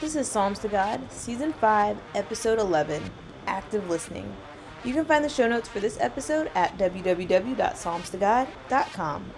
This is Psalms to God, Season 5, Episode 11 Active Listening. You can find the show notes for this episode at www.psalmstogod.com.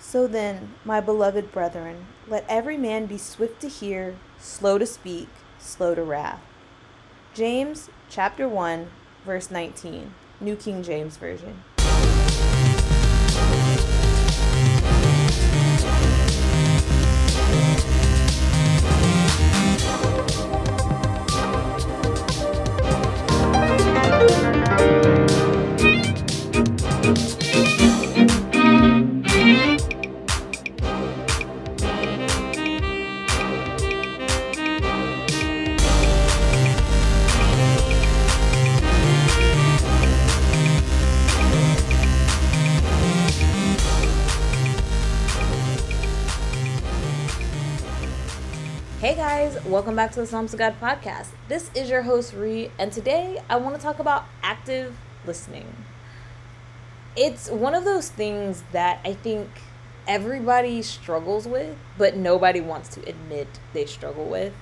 So then, my beloved brethren, let every man be swift to hear, slow to speak, slow to wrath. James chapter 1, verse 19, New King James Version. Hey guys, welcome back to the Psalms of God podcast. This is your host Ree, and today I want to talk about active listening. It's one of those things that I think everybody struggles with, but nobody wants to admit they struggle with.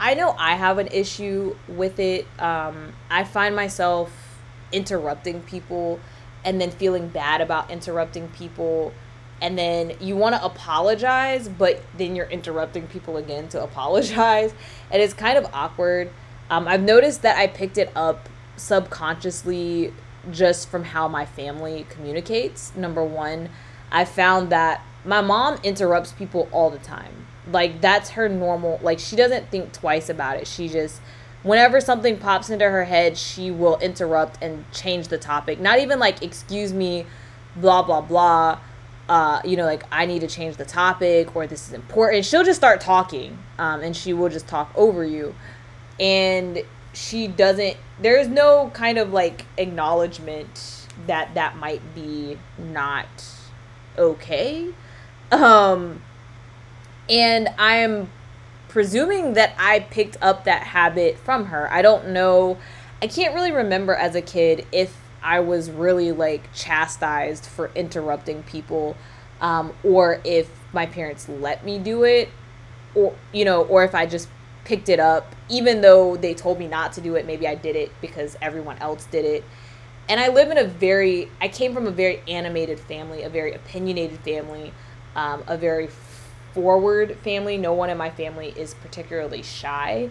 I know I have an issue with it. Um, I find myself interrupting people and then feeling bad about interrupting people and then you want to apologize, but then you're interrupting people again to apologize, and it's kind of awkward. Um, I've noticed that I picked it up subconsciously just from how my family communicates. Number one, I found that my mom interrupts people all the time. Like, that's her normal, like, she doesn't think twice about it. She just, whenever something pops into her head, she will interrupt and change the topic. Not even like, excuse me, blah, blah, blah uh, you know, like I need to change the topic or this is important. She'll just start talking, um, and she will just talk over you, and she doesn't. There is no kind of like acknowledgement that that might be not okay, um, and I'm presuming that I picked up that habit from her. I don't know. I can't really remember as a kid if I was really like chastised for interrupting people, um, or if my parents let me do it, or you know, or if I just picked it up, even though they told me not to do it. Maybe I did it because everyone else did it. And I live in a very, I came from a very animated family, a very opinionated family, um, a very forward family. No one in my family is particularly shy,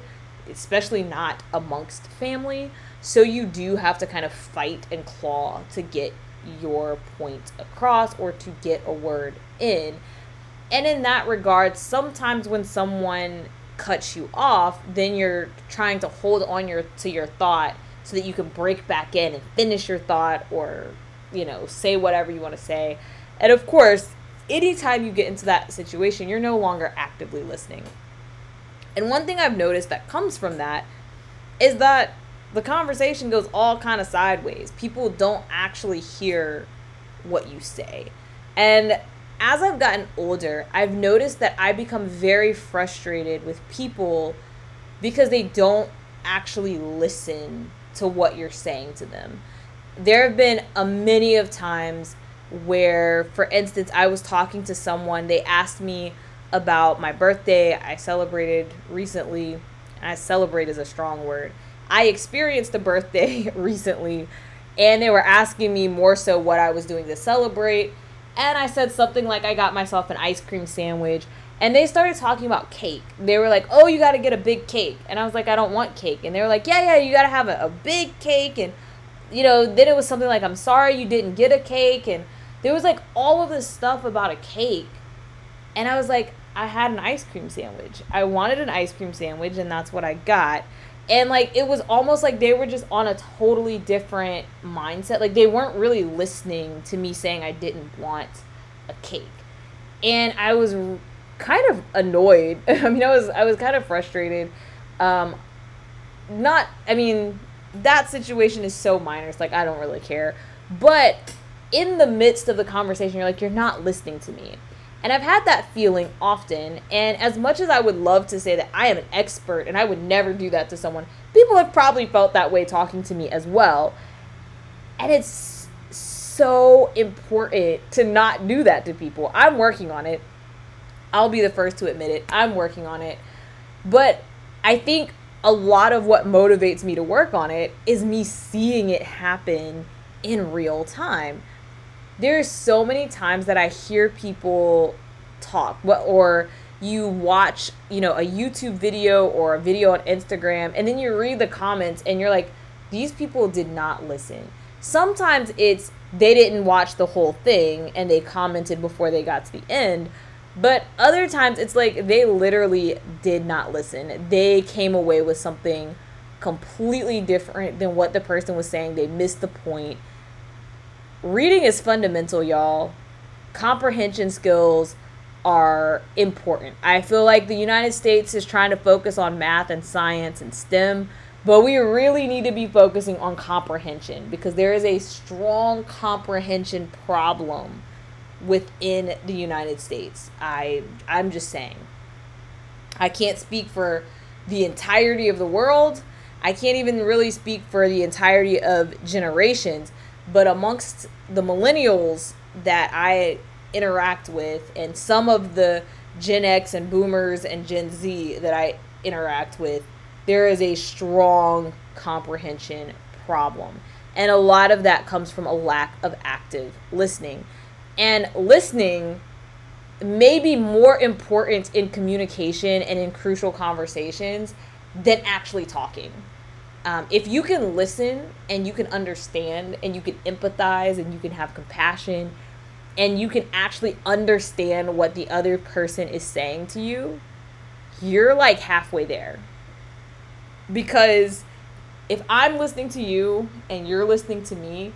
especially not amongst family. So you do have to kind of fight and claw to get your point across or to get a word in. And in that regard, sometimes when someone cuts you off, then you're trying to hold on your to your thought so that you can break back in and finish your thought or, you know, say whatever you want to say. And of course, anytime you get into that situation, you're no longer actively listening. And one thing I've noticed that comes from that is that the conversation goes all kind of sideways. People don't actually hear what you say. And as I've gotten older, I've noticed that I become very frustrated with people because they don't actually listen to what you're saying to them. There have been a many of times where for instance I was talking to someone, they asked me about my birthday. I celebrated recently. I celebrate is a strong word I experienced a birthday recently and they were asking me more so what I was doing to celebrate. And I said something like I got myself an ice cream sandwich. And they started talking about cake. They were like, oh, you got to get a big cake. And I was like, I don't want cake. And they were like, yeah, yeah, you got to have a, a big cake. And, you know, then it was something like, I'm sorry you didn't get a cake. And there was like all of this stuff about a cake. And I was like, I had an ice cream sandwich. I wanted an ice cream sandwich, and that's what I got and like it was almost like they were just on a totally different mindset. Like they weren't really listening to me saying i didn't want a cake. And i was kind of annoyed. I mean i was i was kind of frustrated. Um not i mean that situation is so minor. It's like i don't really care. But in the midst of the conversation you're like you're not listening to me and I've had that feeling often. And as much as I would love to say that I am an expert and I would never do that to someone, people have probably felt that way talking to me as well. And it's so important to not do that to people. I'm working on it. I'll be the first to admit it. I'm working on it. But I think a lot of what motivates me to work on it is me seeing it happen in real time. There's so many times that I hear people talk or you watch, you know, a YouTube video or a video on Instagram and then you read the comments and you're like these people did not listen. Sometimes it's they didn't watch the whole thing and they commented before they got to the end. But other times it's like they literally did not listen. They came away with something completely different than what the person was saying. They missed the point. Reading is fundamental, y'all. Comprehension skills are important. I feel like the United States is trying to focus on math and science and STEM, but we really need to be focusing on comprehension because there is a strong comprehension problem within the United States. I I'm just saying. I can't speak for the entirety of the world. I can't even really speak for the entirety of generations, but amongst the millennials that I interact with and some of the Gen X and boomers and Gen Z that I interact with, there is a strong comprehension problem. And a lot of that comes from a lack of active listening. And listening may be more important in communication and in crucial conversations than actually talking. Um, if you can listen and you can understand and you can empathize and you can have compassion and you can actually understand what the other person is saying to you, you're like halfway there because if I'm listening to you and you're listening to me,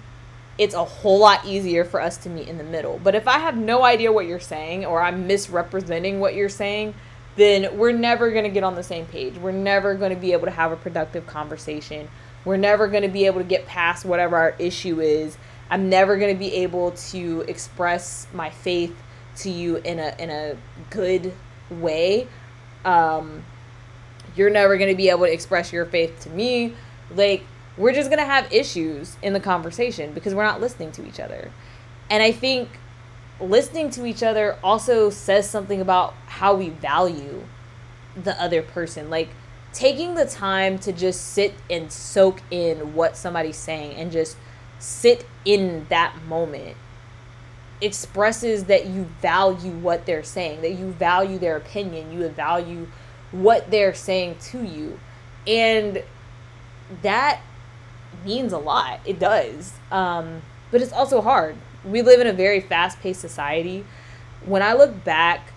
it's a whole lot easier for us to meet in the middle. But if I have no idea what you're saying or I'm misrepresenting what you're saying, then we're never going to get on the same page. We're never going to be able to have a productive conversation. We're never going to be able to get past whatever our issue is. I'm never going to be able to express my faith to you in a in a good way. Um, you're never going to be able to express your faith to me. Like, we're just going to have issues in the conversation because we're not listening to each other. And I think listening to each other also says something about how we value the other person. Like, taking the time to just sit and soak in what somebody's saying and just sit in that moment expresses that you value what they're saying, that you value their opinion, you value what they're saying to you. And that means a lot. It does. Um, but it's also hard. We live in a very fast paced society. When I look back,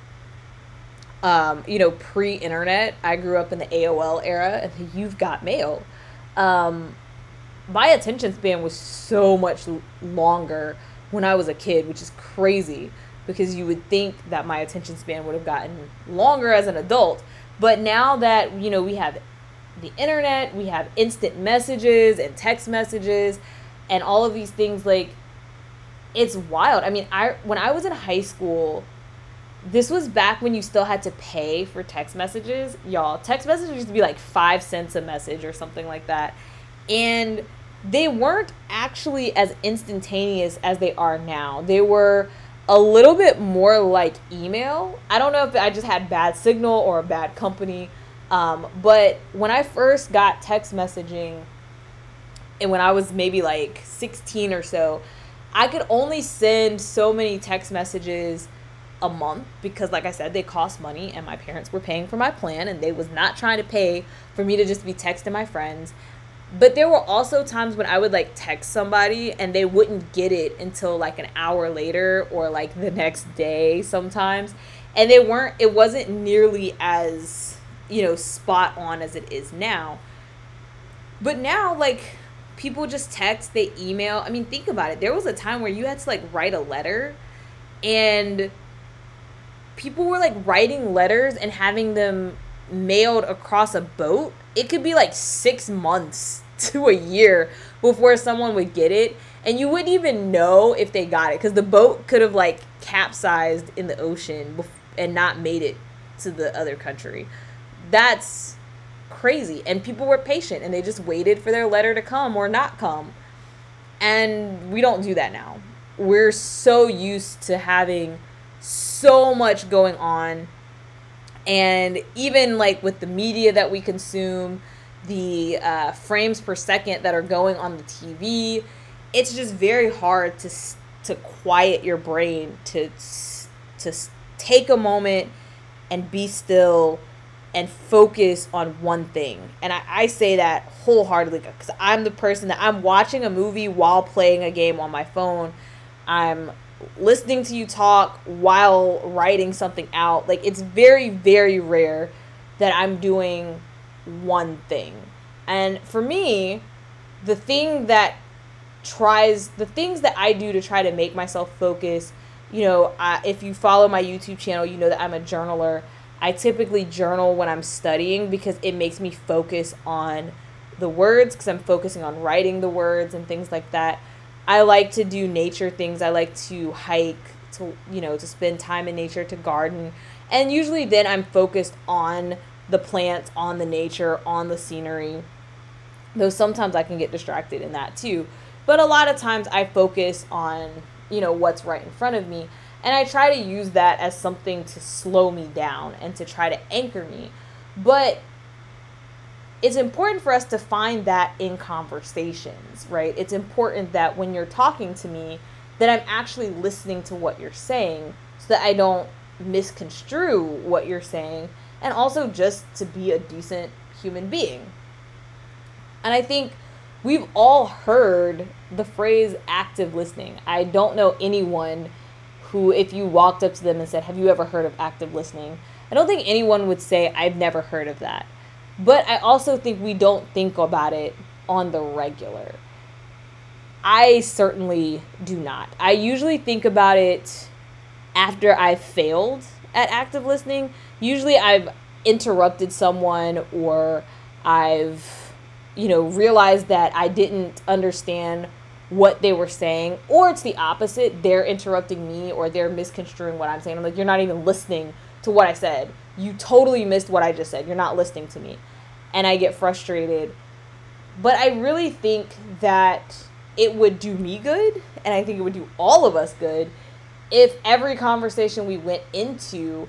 um, you know, pre internet, I grew up in the AOL era and You've Got Mail. Um, my attention span was so much longer when I was a kid, which is crazy because you would think that my attention span would have gotten longer as an adult. But now that, you know, we have the internet, we have instant messages and text messages and all of these things like it's wild. I mean, I when I was in high school, this was back when you still had to pay for text messages. Y'all, text messages used to be like 5 cents a message or something like that. And they weren't actually as instantaneous as they are now. They were a little bit more like email. I don't know if I just had bad signal or a bad company. Um, but when I first got text messaging, and when I was maybe like 16 or so, I could only send so many text messages a month because like I said they cost money and my parents were paying for my plan and they was not trying to pay for me to just be texting my friends but there were also times when I would like text somebody and they wouldn't get it until like an hour later or like the next day sometimes. And they weren't, it wasn't nearly as, you know, spot on as it is now. But now, like, people just text, they email. I mean, think about it. There was a time where you had to like write a letter and people were like writing letters and having them mailed across a boat it could be like six months to a year before someone would get it and you wouldn't even know if they got it because the boat could have like capsized in the ocean and not made it to the other country that's crazy. And people were patient and they just waited for their letter to come or not come. And we don't do that now. We're so used to having so much going on. And even like with the media that we consume, the uh, frames per second that are going on the TV, it's just very hard to to quiet your brain to to take a moment and be still and focus on one thing. And I, I say that wholeheartedly because I'm the person that I'm watching a movie while playing a game on my phone. I'm listening to you talk while writing something out. Like it's very, very rare that I'm doing one thing. And for me, the thing that tries, the things that I do to try to make myself focus, you know, I, if you follow my YouTube channel, you know that I'm a journaler. I typically journal when I'm studying because it makes me focus on the words because I'm focusing on writing the words and things like that. I like to do nature things. I like to hike, to you know, to spend time in nature, to garden. And usually then I'm focused on the plants, on the nature, on the scenery. Though sometimes I can get distracted in that too. But a lot of times I focus on, you know, what's right in front of me. And I try to use that as something to slow me down and to try to anchor me. But it's important for us to find that in conversations, right? It's important that when you're talking to me, that I'm actually listening to what you're saying so that I don't misconstrue what you're saying and also just to be a decent human being. And I think we've all heard the phrase active listening. I don't know anyone who, if you walked up to them and said, Have you ever heard of active listening? I don't think anyone would say, I've never heard of that. But I also think we don't think about it on the regular. I certainly do not. I usually think about it after I've failed at active listening. Usually I've interrupted someone or I've, you know, realized that I didn't understand what they were saying, or it's the opposite. They're interrupting me or they're misconstruing what I'm saying. I'm like, you're not even listening to what I said. You totally missed what I just said. You're not listening to me. And I get frustrated. But I really think that it would do me good, and I think it would do all of us good if every conversation we went into,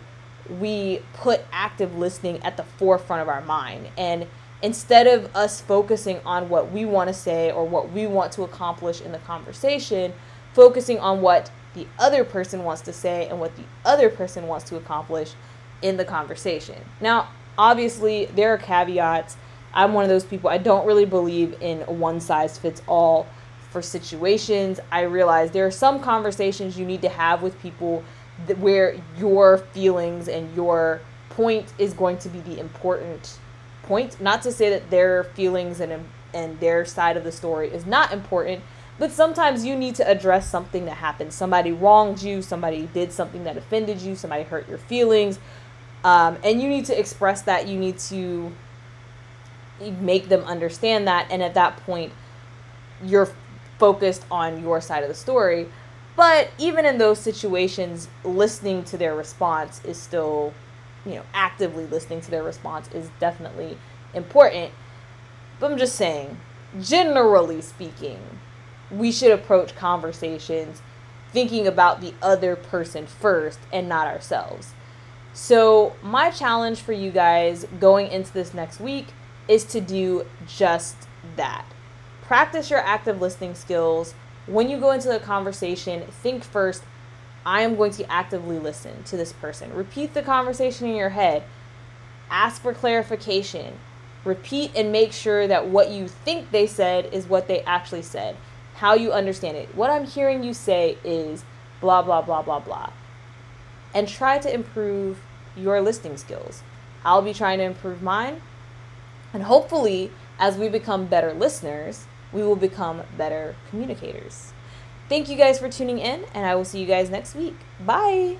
we put active listening at the forefront of our mind. And instead of us focusing on what we want to say or what we want to accomplish in the conversation, focusing on what the other person wants to say and what the other person wants to accomplish in the conversation. Now, obviously, there are caveats. I'm one of those people, I don't really believe in one size fits all for situations. I realize there are some conversations you need to have with people that where your feelings and your point is going to be the important point. Not to say that their feelings and and their side of the story is not important, but sometimes you need to address something that happened. Somebody wronged you, somebody did something that offended you, somebody hurt your feelings, um, and you need to express that. You need to make them understand that, and at that point, you're focused on your side of the story. But even in those situations, listening to their response is still you know, actively listening to their response is definitely important. But I'm just saying, generally speaking, we should approach conversations thinking about the other person first and not ourselves. So, my challenge for you guys going into this next week is to do just that. Practice your active listening skills. When you go into a conversation, think first I am going to actively listen to this person. Repeat the conversation in your head. Ask for clarification. Repeat and make sure that what you think they said is what they actually said. How you understand it. What I'm hearing you say is blah, blah, blah, blah, blah. And try to improve your listening skills. I'll be trying to improve mine. And hopefully, as we become better listeners, we will become better communicators. Thank you guys for tuning in, and I will see you guys next week. Bye.